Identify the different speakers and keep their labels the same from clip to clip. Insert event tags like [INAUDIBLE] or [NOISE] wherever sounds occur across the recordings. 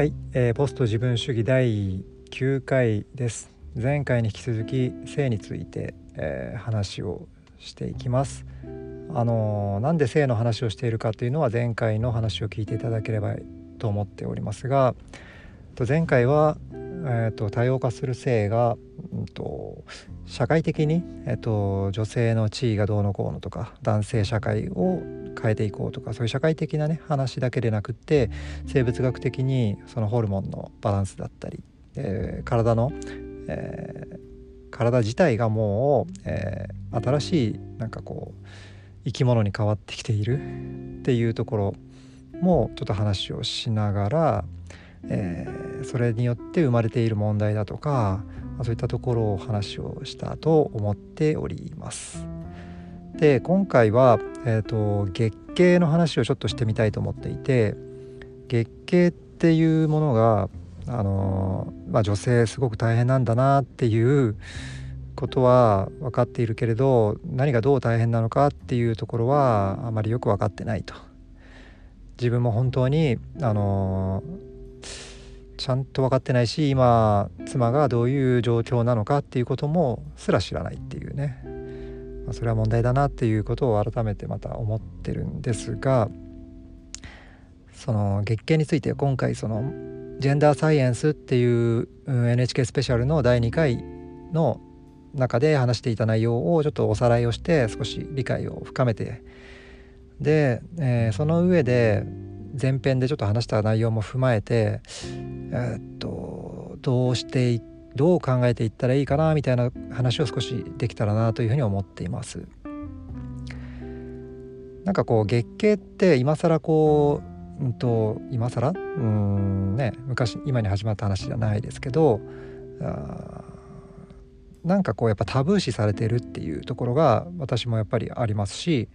Speaker 1: はい、えーポスト自分主義第9回です。前回に引き続き性について、えー話をしていきます。あのーなんで性の話をしているかというのは前回の話を聞いていただければと思っておりますがと前回は、えー、と多様化する性が、うん、と社会的に、えー、と女性の地位がどうのこうのとか男性社会を変えていこうとかそういう社会的なね話だけでなくって生物学的にそのホルモンのバランスだったり、えー体の、えー体自体がもう、えー新しいなんかこう生き物に変わってきているっていうところもちょっと話をしながら、えーそれによって生まれている問題だとかそういったところを話をしたと思っております。で今回は、えー、と月経の話をちょっとしてみたいと思っていて月経っていうものが、あのまあ、女性すごく大変なんだなっていうことは分かっているけれど何がどう大変なのかっていうところはあまりよく分かってないと。自分も本当に、あのちゃんと分かってないし今妻がどういう状況なのかっていうこともすら知らないっていうねまあ、それは問題だなっていうことを改めてまた思ってるんですがその月経について今回そのジェンダーサイエンスっていう NHK スペシャルの第2回の中で話していた内容をちょっとおさらいをして少し理解を深めてで、えーその上で前編でちょっと話した内容も踏まえてえーっとどうしていどう考えていったらいいかなみたいな話を少しできたらなというふうに思っています。なんかこう月経って今更こう、うん、と今更？うんね昔今に始まった話じゃないですけどあなんかこうやっぱタブー視されてるっていうところが私もやっぱりありますし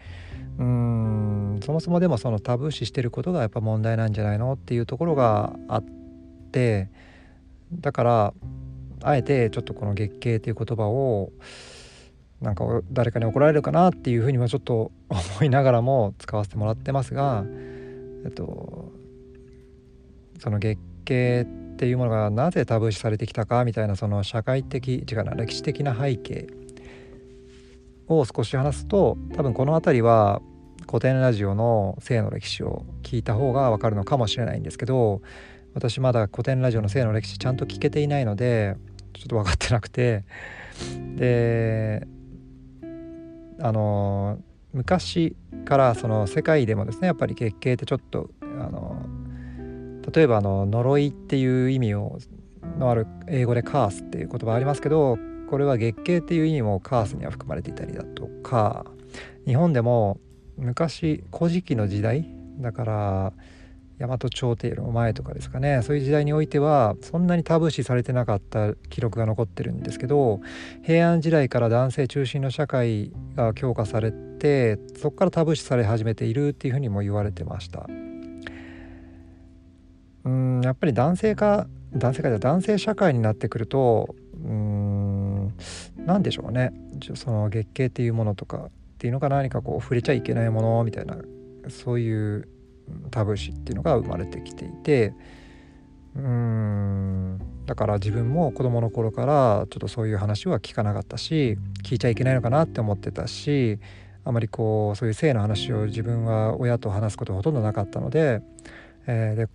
Speaker 1: うーんそもそもでもそのタブー視してることがやっぱ問題なんじゃないの？っていうところがあってだからあえてちょっとこの月経っていう言葉をなんか誰かに怒られるかなっていうふうにはちょっと思いながらも使わせてもらってますが、えっと、その月経っていうものがなぜタブー視されてきたかみたいなその社会的違うな歴史的な背景を少し話すと多分この辺りは古典ラジオの性の歴史を聞いた方が分かるのかもしれないんですけど私まだ古典ラジオの性の歴史ちゃんと聞けていないのでちょっと分かってなくて。であの昔からその世界でもですねやっぱり月経ってちょっとあの例えばあの呪いっていう意味をのある英語でカースっていう言葉ありますけどこれは月経っていう意味もカースには含まれていたりだとか日本でも昔古事記の時代だから大和朝廷の前とかですかねそういう時代においてはそんなにタブー視されてなかった記録が残ってるんですけど平安時代から男性中心の社会が強化されてそこからタブー視され始めているっていうふうにも言われてました。うんやっぱり男性化男性化じゃ男性社会になってくるとうん何でしょうねその月経っていうものとかっていうのが何かこう触れちゃいけないものみたいなそういうタブー視っていうのが生まれてきていてうーんだから自分も子供の頃からちょっとそういう話は聞かなかったし聞いちゃいけないのかなって思ってたしあまりこうそういう性の話を自分は親と話すことほとんどなかったので,、えーで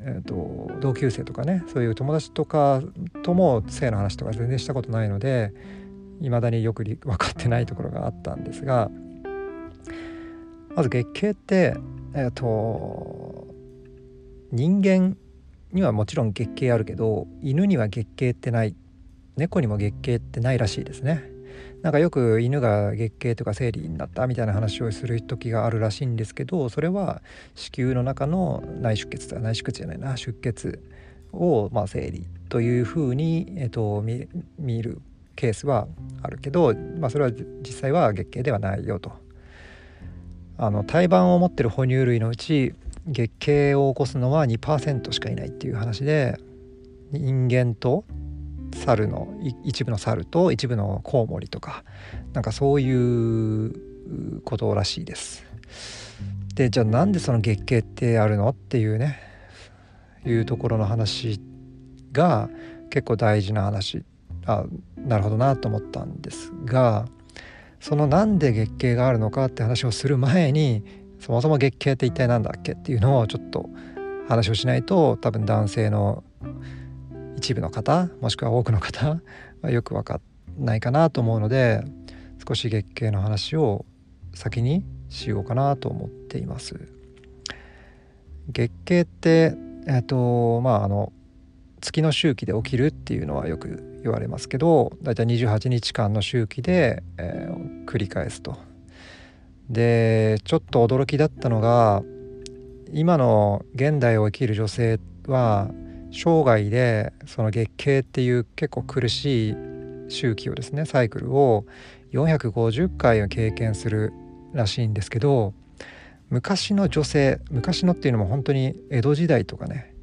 Speaker 1: えーと同級生とかねそういう友達とかとも性の話とか全然したことないので未だによく分かってないところがあったんですがまず月経ってえっ、と人間にはもちろん月経あるけど犬には月経ってない猫にも月経ってないらしいですねなんかよく犬が月経とか生理になったみたいな話をする時があるらしいんですけどそれは子宮の中の内出血内出血じゃないな出血をまあ生理というふうに、えっと見見るケースはあるけど、まあ、それは実際は月経ではないよと。あの胎盤を持ってる哺乳類のうち月経を起こすのは2%しかいないっていう話で人間と猿の一部の猿と一部のコウモリとかなんかそういうことらしいです。でじゃあなんでその月経ってあるのっていうねいうところの話が結構大事な話あなるほどなと思ったんですがそのなんで月経があるのかって話をする前にそもそも月経って一体何だっけっていうのをちょっと話をしないと多分男性の一部の方もしくは多くの方はよく分かんないかなと思うので少し月経の話を先にしようかなと思っています。月経ってえっ、とまああの月の周期で起きるっていうのはよく言われますけどだいたい28日間の周期で、えー、繰り返すと。でちょっと驚きだったのが今の現代を生きる女性は生涯でその月経っていう結構苦しい周期をですねサイクルを450回を経験するらしいんですけど昔の女性昔のっていうのも本当に江戸時代とかね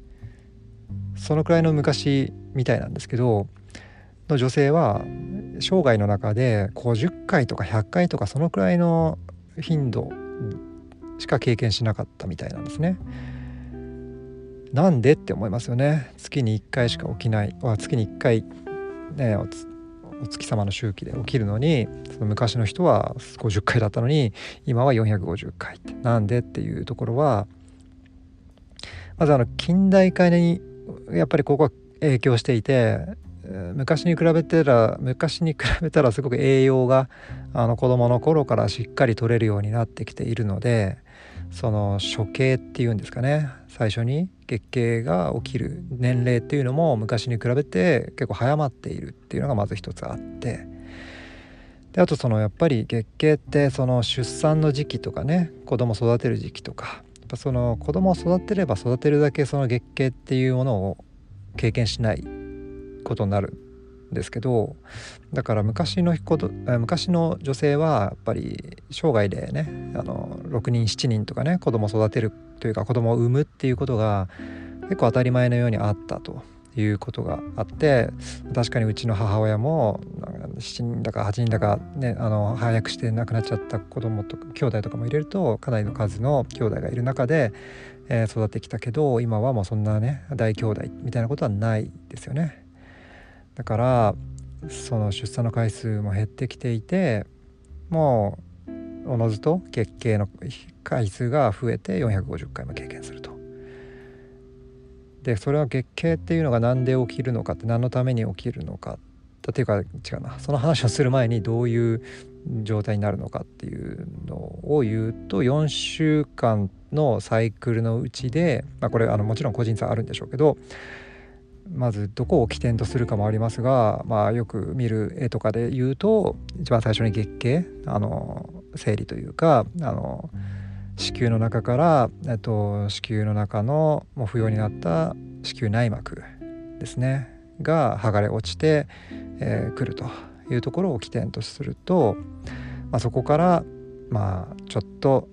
Speaker 1: そのくらいの昔みたいなんですけどの女性は生涯の中で50回とか100回とかそのくらいの頻度しか経験しなかったみたいなんですね。なんでって思いますよね。月に1回しか起きない月に1回ねお月様の周期で起きるのにその昔の人は50回だったのに今は450回ってなんでっていうところはまずあの近代化にやっぱりここは影響していて昔に比べたら昔に比べたらすごく栄養があの子どもの頃からしっかり取れるようになってきているのでその処刑っていうんですかね。最初に月経が起きる年齢っていうのも昔に比べて結構早まっているっていうのがまず一つあって。であとそのやっぱり月経ってその出産の時期とかね子供育てる時期とかやっぱその子供を育てれば育てるだけその月経っていうものを経験しない。ことになるんですけどだから昔の昔の女性はやっぱり生涯でねあの6人7人とかね子供を育てるというか子供を産むっていうことが結構当たり前のようにあったということがあって確かにうちの母親も7人だか8人だかねあの早くして亡くなっちゃった子供とか兄弟とかも入れるとかなりの数の兄弟がいる中で、え、育ってきたけど今はもうそんなね大兄弟みたいなことはないですよね。だからその出産の回数も減ってきていてもうおのずと月経の回数が増えて450回も経験すると。でそれは月経っていうのが何で起きるのかって何のために起きるのかっていうか違うなその話をする前にどういう状態になるのかっていうのを言うと4週間のサイクルのうちで、まあ、これあのもちろん個人差あるんでしょうけどまずどこを起点とするかもありますが、まあ、よく見る絵とかで言うと一番最初に月経あの生理というかあの子宮の中から、えっと、子宮の中のもう不要になった子宮内膜ですねが剥がれ落ちてく、えー、るというところを起点とすると、まあ、そこからまあちょっと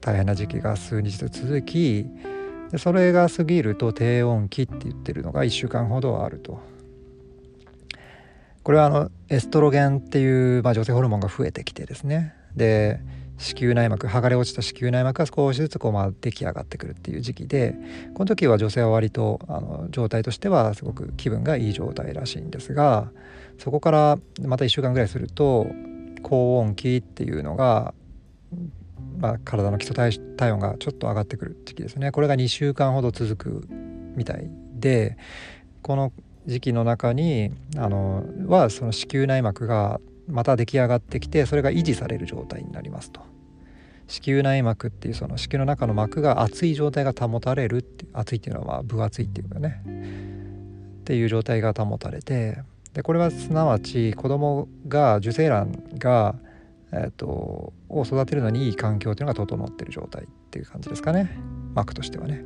Speaker 1: 大変な時期が数日続きでそれが過ぎると低温期って言ってるのが1週間ほどあると。これはあのエストロゲンっていう、まあ、女性ホルモンが増えてきてですね。で子宮内膜剥がれ落ちた子宮内膜が少しずつこうまあ出来上がってくるっていう時期でこの時は女性は割とあの状態としてはすごく気分がいい状態らしいんですがそこからまた1週間ぐらいすると高温期っていうのがまあ、体の基礎体温がちょっと上がってくる時期ですねこれが2週間ほど続くみたいでこの時期の中にあのはその子宮内膜がまた出来上がってきてそれが維持される状態になりますと。子宮内膜っていうその子宮の中の膜が熱い状態が保たれるって熱いっていうのはま分厚いっていうかねっていう状態が保たれてでこれはすなわち子供が受精卵がえーと、を育てるのにいい環境というのが整ってる状態っていう感じですかね膜としてはね。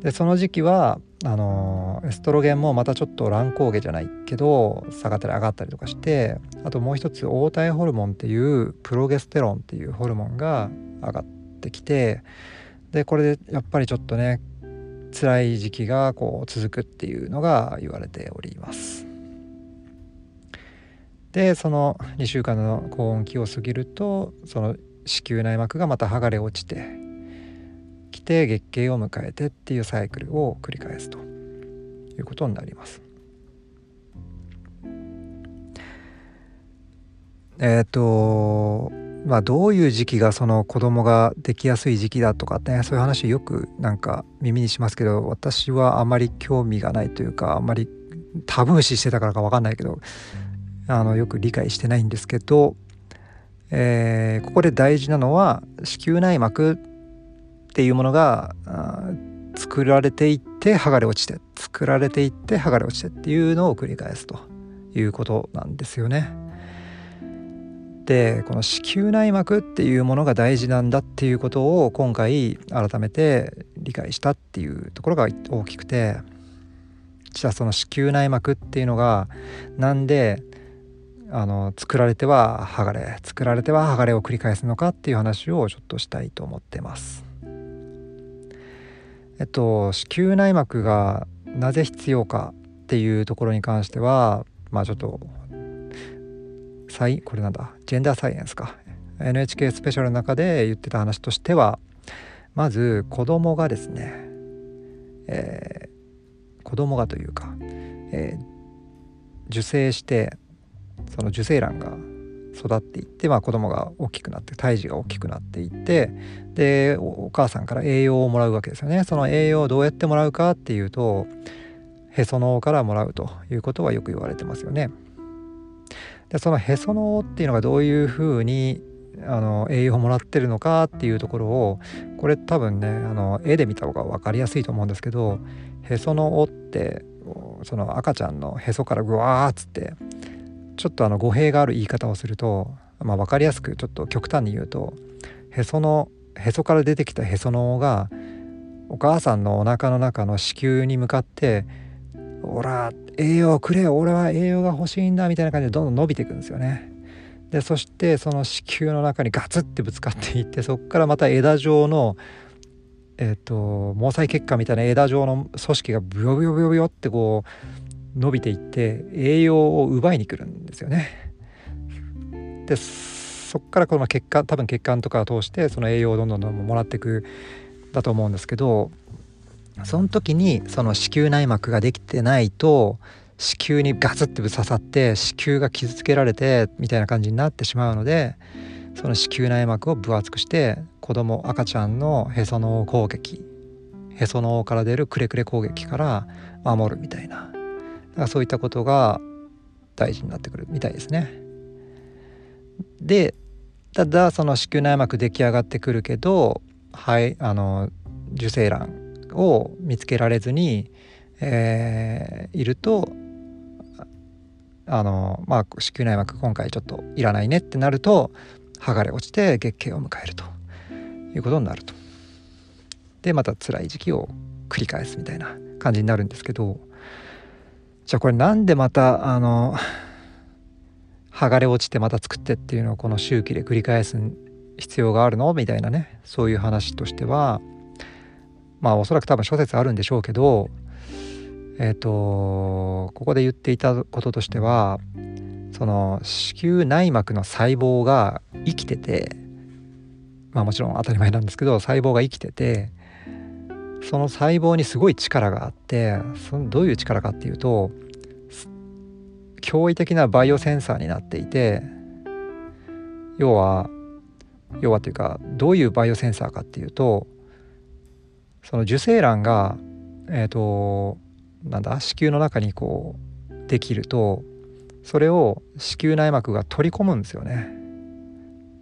Speaker 1: でその時期はあのエストロゲンもまたちょっと乱高下じゃないけど下がったり上がったりとかしてあともう一つ黄体ホルモンっていうプロゲステロンっていうホルモンが上がってきてでこれでやっぱりちょっとね辛い時期がこう続くっていうのが言われております。でその2週間の高温期を過ぎるとその子宮内膜がまた剥がれ落ちてきて月経を迎えてっていうサイクルを繰り返すということになります。えっ、ー、とまあどういう時期がその子供ができやすい時期だとかねそういう話よくなんか耳にしますけど私はあまり興味がないというかあんまりタブー視してたからか分かんないけどあのよく理解してないんですけど、えー、ここで大事なのは子宮内膜っていうものが作られていって剥がれ落ちて作られていって剥がれ落ちてっていうのを繰り返すということなんですよね。でこの子宮内膜っていうものが大事なんだっていうことを今回改めて理解したっていうところが大きくてじゃあその子宮内膜っていうのがなんであの作られては剥がれ作られては剥がれを繰り返すのかっていう話をちょっとしたいと思ってます。えっと子宮内膜がなぜ必要かっていうところに関してはまあちょっとサイこれなんだジェンダーサイエンスか NHK スペシャルの中で言ってた話としてはまず子供がですね、えー、子供がというか、えー、受精してその受精卵が育っていって、まあ、子供が大きくなって胎児が大きくなっていってでお母さんから栄養をもらうわけですよねその栄養をどうやってもらうかっていうとへその緒からもらうということはよく言われてますよね。でそのへその緒っていうのがどういうふうにあの栄養をもらってるのかっていうところをこれ多分ねあの絵で見た方が分かりやすいと思うんですけどへその緒ってその赤ちゃんのへそからグワーっつってちょっとあの語弊がある言い方をすると、まあ、分かりやすくちょっと極端に言うとへそのへそから出てきたへその緒がお母さんのお腹の中の子宮に向かって「おら栄養くれ俺は栄養が欲しいんだみたいな感じでどんどん伸びていくんですよね。でそしてその子宮の中にガツってぶつかっていってそこからまた枝状のえっ、ー、と毛細血管みたいな枝状の組織がブヨブヨブヨブヨってこう伸びていって栄養を奪いに来るんですよね。でそこからこの血管多分血管とかを通してその栄養をどんどんどんもらっていくだと思うんですけどその時にその子宮内膜ができてないと子宮にガツッて刺さって子宮が傷つけられてみたいな感じになってしまうのでその子宮内膜を分厚くして子供赤ちゃんのへその緒攻撃へその緒から出るくれくれ攻撃から守るみたいなかそういったことが大事になってくるみたいですね。でただその子宮内膜出来上がってくるけどはいあの受精卵を見つけられずに、えー、いるとあのまあ子宮内膜今回ちょっといらないねってなると剥がれ落ちて月経を迎えるということになると。でまた辛い時期を繰り返すみたいな感じになるんですけどじゃあこれなんでまたあの剥がれ落ちてまた作ってっていうのをこの周期で繰り返す必要があるの？みたいなね。そういう話としてはまあおそらく多分諸説あるんでしょうけどえっ、ー、とここで言っていたこととしてはその子宮内膜の細胞が生きててまあもちろん当たり前なんですけど細胞が生きててその細胞にすごい力があってそのどういう力かっていうと驚異的なバイオセンサーになっていて要は要はというかどういうバイオセンサーかっていうとその受精卵がえっ、ー、となんだ子宮の中にこうできるとそれを子宮内膜が取り込むんですよね。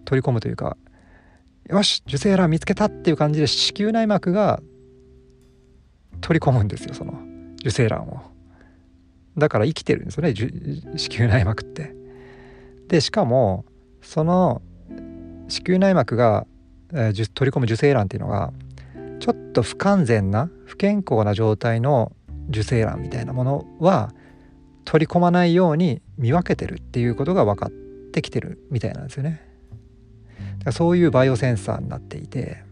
Speaker 1: 取り込むというかよし受精卵見つけたっていう感じで子宮内膜が取り込むんですよその受精卵をだから生きてるんですよね子宮内膜ってでしかもその子宮内膜が、えー、取り込む受精卵っていうのがちょっと不完全な不健康な状態の受精卵みたいなものは取り込まないように見分けてるっていうことが分かってきてるみたいなんですよね。だからそういうバイオセンサーになっていて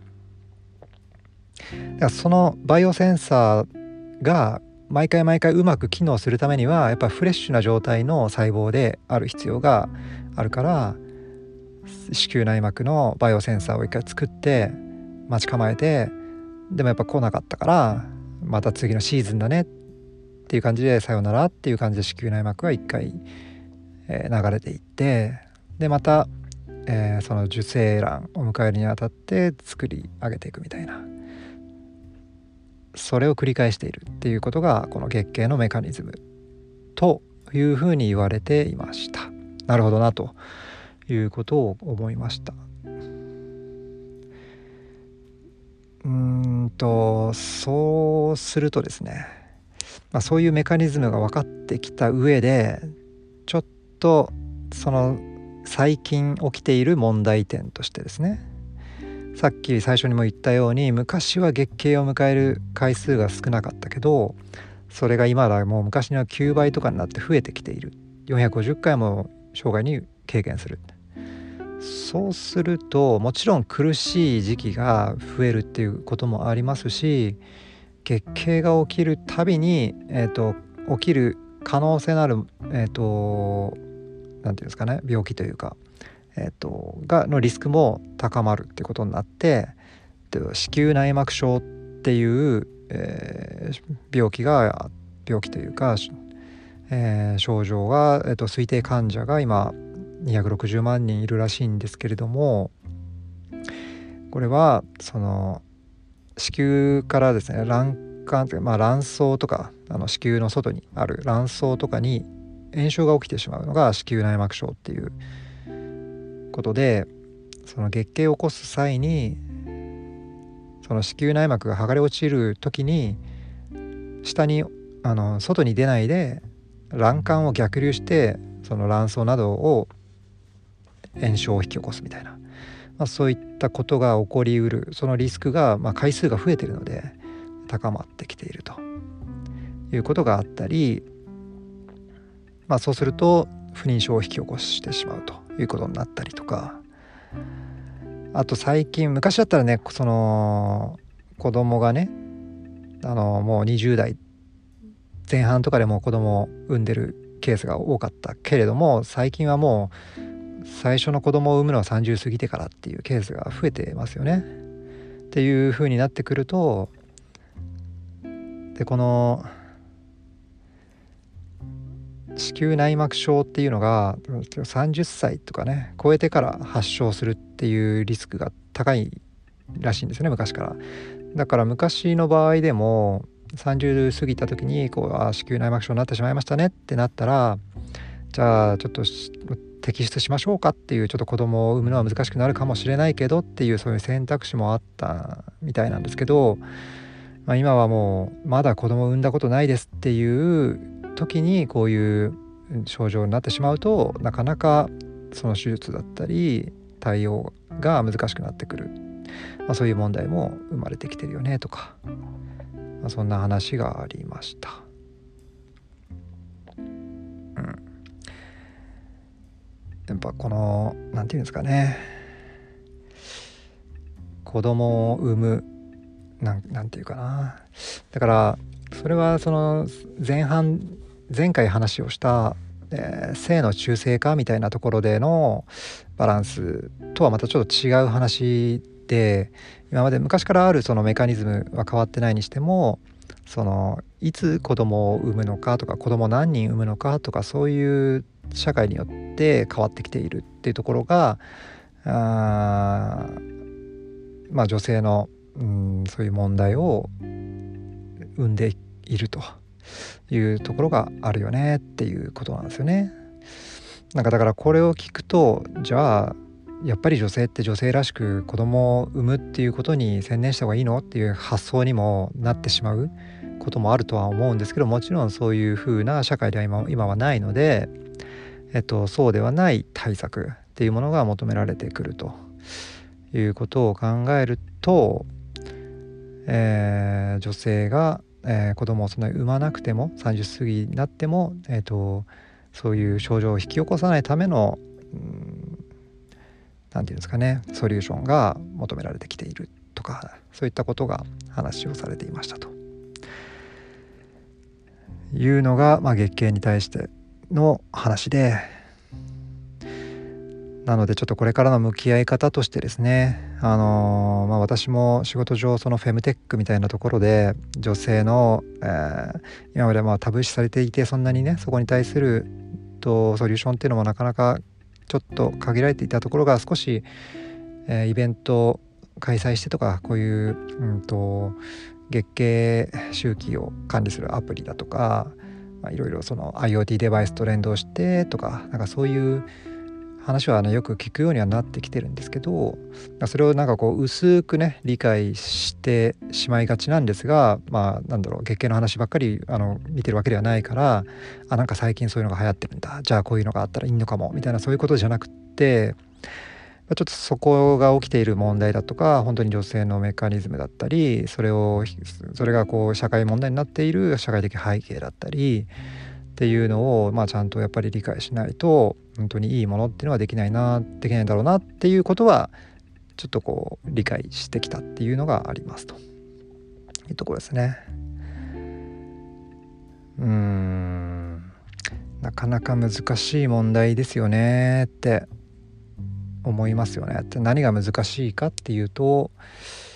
Speaker 1: だからそのバイオセンサーが毎回毎回うまく機能するためにはやっぱフレッシュな状態の細胞である必要があるから子宮内膜のバイオセンサーを一回作って待ち構えてでもやっぱ来なかったからまた次のシーズンだねっていう感じでさよならっていう感じで子宮内膜は一回、流れていってでまた、えー、その受精卵を迎えるにあたって作り上げていくみたいな。それを繰り返しているっていうことがこの月経のメカニズムというふうに言われていました。なるほどなということを思いました。うんとそうするとですね、まあ、そういうメカニズムが分かってきた上でちょっとその最近起きている問題点としてですねさっき最初にも言ったように昔は月経を迎える回数が少なかったけどそれが今はもう昔の9倍とかになって増えてきている。450回も生涯に経験する。そうするともちろん苦しい時期が増えるっていうこともありますし月経が起きるたびに、えーと、起きる可能性のあるえ、ー、と何て言うんですかね病気というかえーと、がのリスクも高まるってことになって子宮内膜症っていう、えー、病気が病気というか、えー、症状が、えーと、推定患者が今260万人いるらしいんですけれどもこれはその子宮からですね卵管というか、まあ、卵巣とかあの子宮の外にある卵巣とかに炎症が起きてしまうのが子宮内膜症っていうことでその月経を起こす際にその子宮内膜が剥がれ落ちる時に下にあの外に出ないで卵管を逆流してその卵巣などを炎症を引き起こすみたいな、まあ、そういったことが起こりうる。そのリスクが、まあ、回数が増えてるので高まってきていると。いうことがあったり、まあ、そうすると不妊症を引き起こしてしまうと。いうことになったりとかあと最近昔だったらねその子供がねあのもう20代前半とかでも子供を産んでるケースが多かったけれども最近はもう最初の子供を産むのは30過ぎてからっていうケースが増えてますよね。っていう風になってくるとでこの子宮内膜症っていうのが30歳とかね超えてから発症するっていうリスクが高いらしいんですよね昔から。だから昔の場合でも30過ぎた時にこうあ子宮内膜症になってしまいましたねってなったらじゃあちょっと摘出しましょうかっていうちょっと子供を産むのは難しくなるかもしれないけどっていうそういう選択肢もあったみたいなんですけど、まあ、今はもうまだ子供を産んだことないですっていう時にこういう症状になってしまうとなかなかその手術だったり対応が難しくなってくる、まあ、そういう問題も生まれてきてるよねとか、まあ、そんな話がありました。うん、やっぱこの何て言うんですかね。子供を産むなんなんていうかな。だからそれはその前半前回話をした、えー、性の中性化みたいなところでのバランスとはまたちょっと違う話で今まで昔からあるそのメカニズムは変わってないにしてもそのいつ子供を産むのかとか子供何人産むのかとかそういう社会によって変わってきているっていうところがあまあ女性の、うん、そういう問題を生んでいると。いうところがあるよねっていうことなんですよね。なんかだからこれを聞くとじゃあやっぱり女性って女性らしく子供を産むっていうことに専念した方がいいのっていう発想にもなってしまうこともあるとは思うんですけどもちろんそういう風な社会では今今はないので、えっと、そうではない対策っていうものが求められてくるということを考えると、えー、女性がえー、子供をそんなに産まなくても30過ぎになっても、えーと、そういう症状を引き起こさないための何て言うんですかねソリューションが求められてきているとかそういったことが話をされていましたと。いうのが、まあ、月経に対しての話でなのでちょっとこれからの向き合い方としてですねあのー、まあ、私も仕事上そのフェムテックみたいなところで女性の、えー、今までまタブー視されていてそんなにねそこに対するとソリューションっていうのもなかなかちょっと限られていたところが少し、えー、イベント開催してとかこういう、うんと、月経周期を管理するアプリだとか、いろいろその IoT デバイスと連動してとかなんかそういう話はあのよく聞くようにはなってきてるんですけどそれをなんかこう薄くね理解してしまいがちなんですがまあなんだろう月経の話ばっかりあの見てるわけではないからあなんか最近そういうのが流行ってるんだ。じゃあこういうのがあったらいいのかも。みたいなそういうことじゃなくってちょっとそこが起きている問題だとか本当に女性のメカニズムだったりそれをそれがこう社会問題になっている社会的背景だったりっていうのを、まあ、ちゃんとやっぱり理解しないと本当にいいものっていうのはできないなできないんだろうなっていうことはちょっとこう理解してきたっていうのがありますというところですね。うんなかなか難しい問題ですよねって思いますよね。何が難しいかっていうと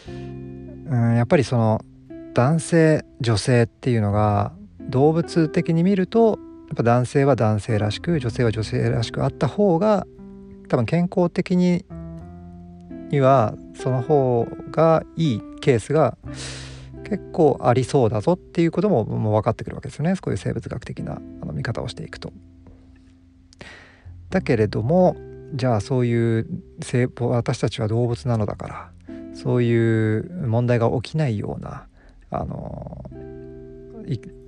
Speaker 1: うんやっぱりその男性女性っていうのが動物的に見るとやっぱ男性は男性らしく女性は女性らしくあった方が多分健康的ににはその方がいいケースが結構ありそうだぞっていうことももう分かってくるわけですよねこういう生物学的なあの見方をしていくと。だけれどもじゃあそういう私たちは動物なのだからそういう問題が起きないようなあの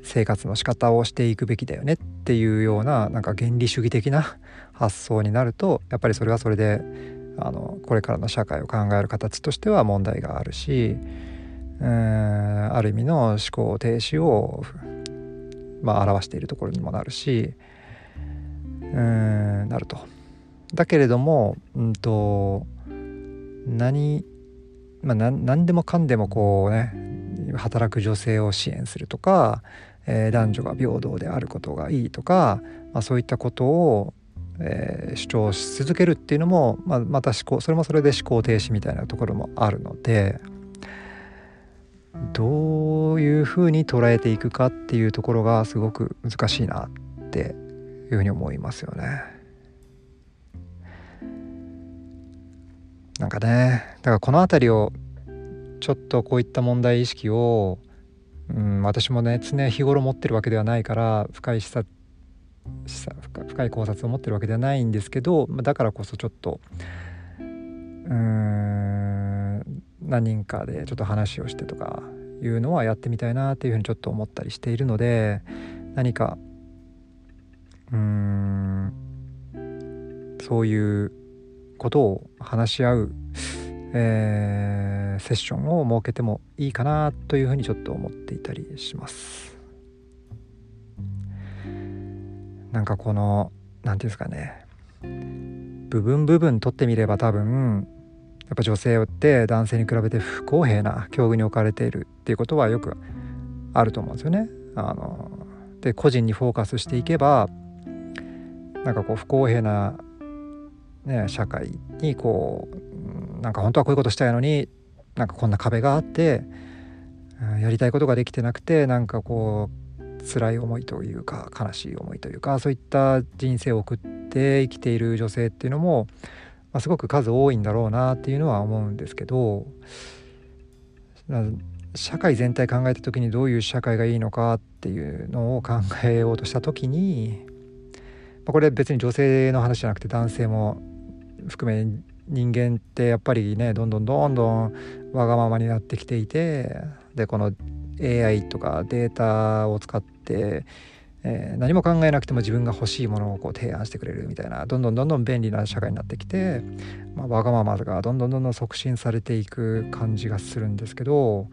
Speaker 1: 生活の仕方をしていくべきだよねっていうようななんか原理主義的な [LAUGHS] 発想になるとやっぱりそれはそれであのこれからの社会を考える形としては問題があるしうんある意味の思考停止を、まあ、表しているところにもなるしうんなると。だけれども、うんと何まあ、何でもかんでもこうね働く女性を支援するとかえー、男女が平等であることがいいとか、まあ、そういったことを、えー、主張し続けるっていうのも、まあ、また思考それもそれで思考停止みたいなところもあるのでどういうふうに捉えていくかっていうところがすごく難しいなっていうふうに思いますよね。なんかねだからこの辺りをちょっとこういった問題意識をうん、私もね常日頃持ってるわけではないから深い視察深い考察を持ってるわけではないんですけどだからこそちょっとうん何人かでちょっと話をしてとかいうのはやってみたいなっていうふうにちょっと思ったりしているので何かうんそういうことを話し合うえー、セッションを設けてもいいかなというふうにちょっと思っていたりします。なんかこの何て言うんですかね部分部分取ってみれば多分やっぱ女性って男性に比べて不公平な境遇に置かれているっていうことはよくあると思うんですよね。あので個人にフォーカスしていけばなんかこう不公平な、ね、社会にこうなんか本当はこういうことしたいのになんかこんな壁があって、うん、やりたいことができてなくてなんかこう辛い思いというか悲しい思いというかそういった人生を送って生きている女性っていうのも、まあ、すごく数多いんだろうなっていうのは思うんですけど社会全体考えた時にどういう社会がいいのかっていうのを考えようとした時に、まあ、これ別に女性の話じゃなくて男性も含め人間ってやっぱりねどんどんどんどんわがままになってきていてでこの AI とかデータを使って、えー、何も考えなくても自分が欲しいものをこう提案してくれるみたいなどんどんどんどん便利な社会になってきて、まあ、わがままがどんどんどんどん促進されていく感じがするんですけど、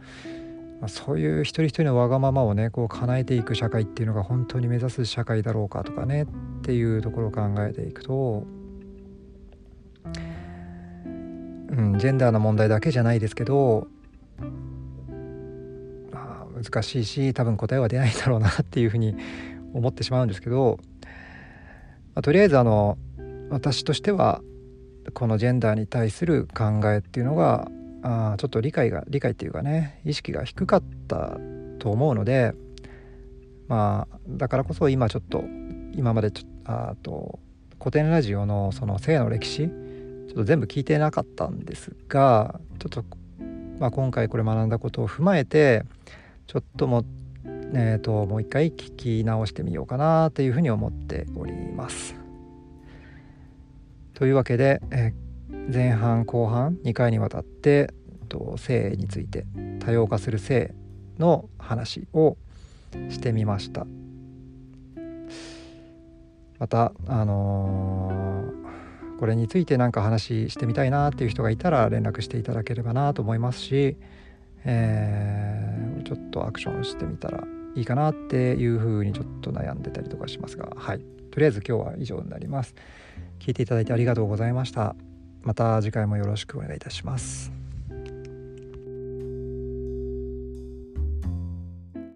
Speaker 1: まあ、そういう一人一人のわがままをねこう叶えていく社会っていうのが本当に目指す社会だろうかとかねっていうところを考えていくとうん、ジェンダーの問題だけじゃないですけど、まあ、難しいし多分答えは出ないだろうなっていうふうに思ってしまうんですけど、まあ、とりあえずあの私としてはこのジェンダーに対する考えっていうのがあちょっと理解が理解っていうかね意識が低かったと思うのでまあだからこそ今ちょっと今までちょあと古典ラジオのその性の歴史ちょっと全部聞いてなかったんですがちょっと、まあ、今回これ学んだことを踏まえてちょっとも,、えーと、もう一回聞き直してみようかなというふうに思っております。というわけで、えー、前半後半2回にわたってと性について多様化する性の話をしてみました。またあのー、これについて何か話してみたいなっていう人がいたら連絡していただければなと思いますし、えー、ちょっとアクションしてみたらいいかなっていうふうにちょっと悩んでたりとかしますがはい。とりあえず今日は以上になります。聞いていただいてありがとうございました。また次回もよろしくお願いいたします。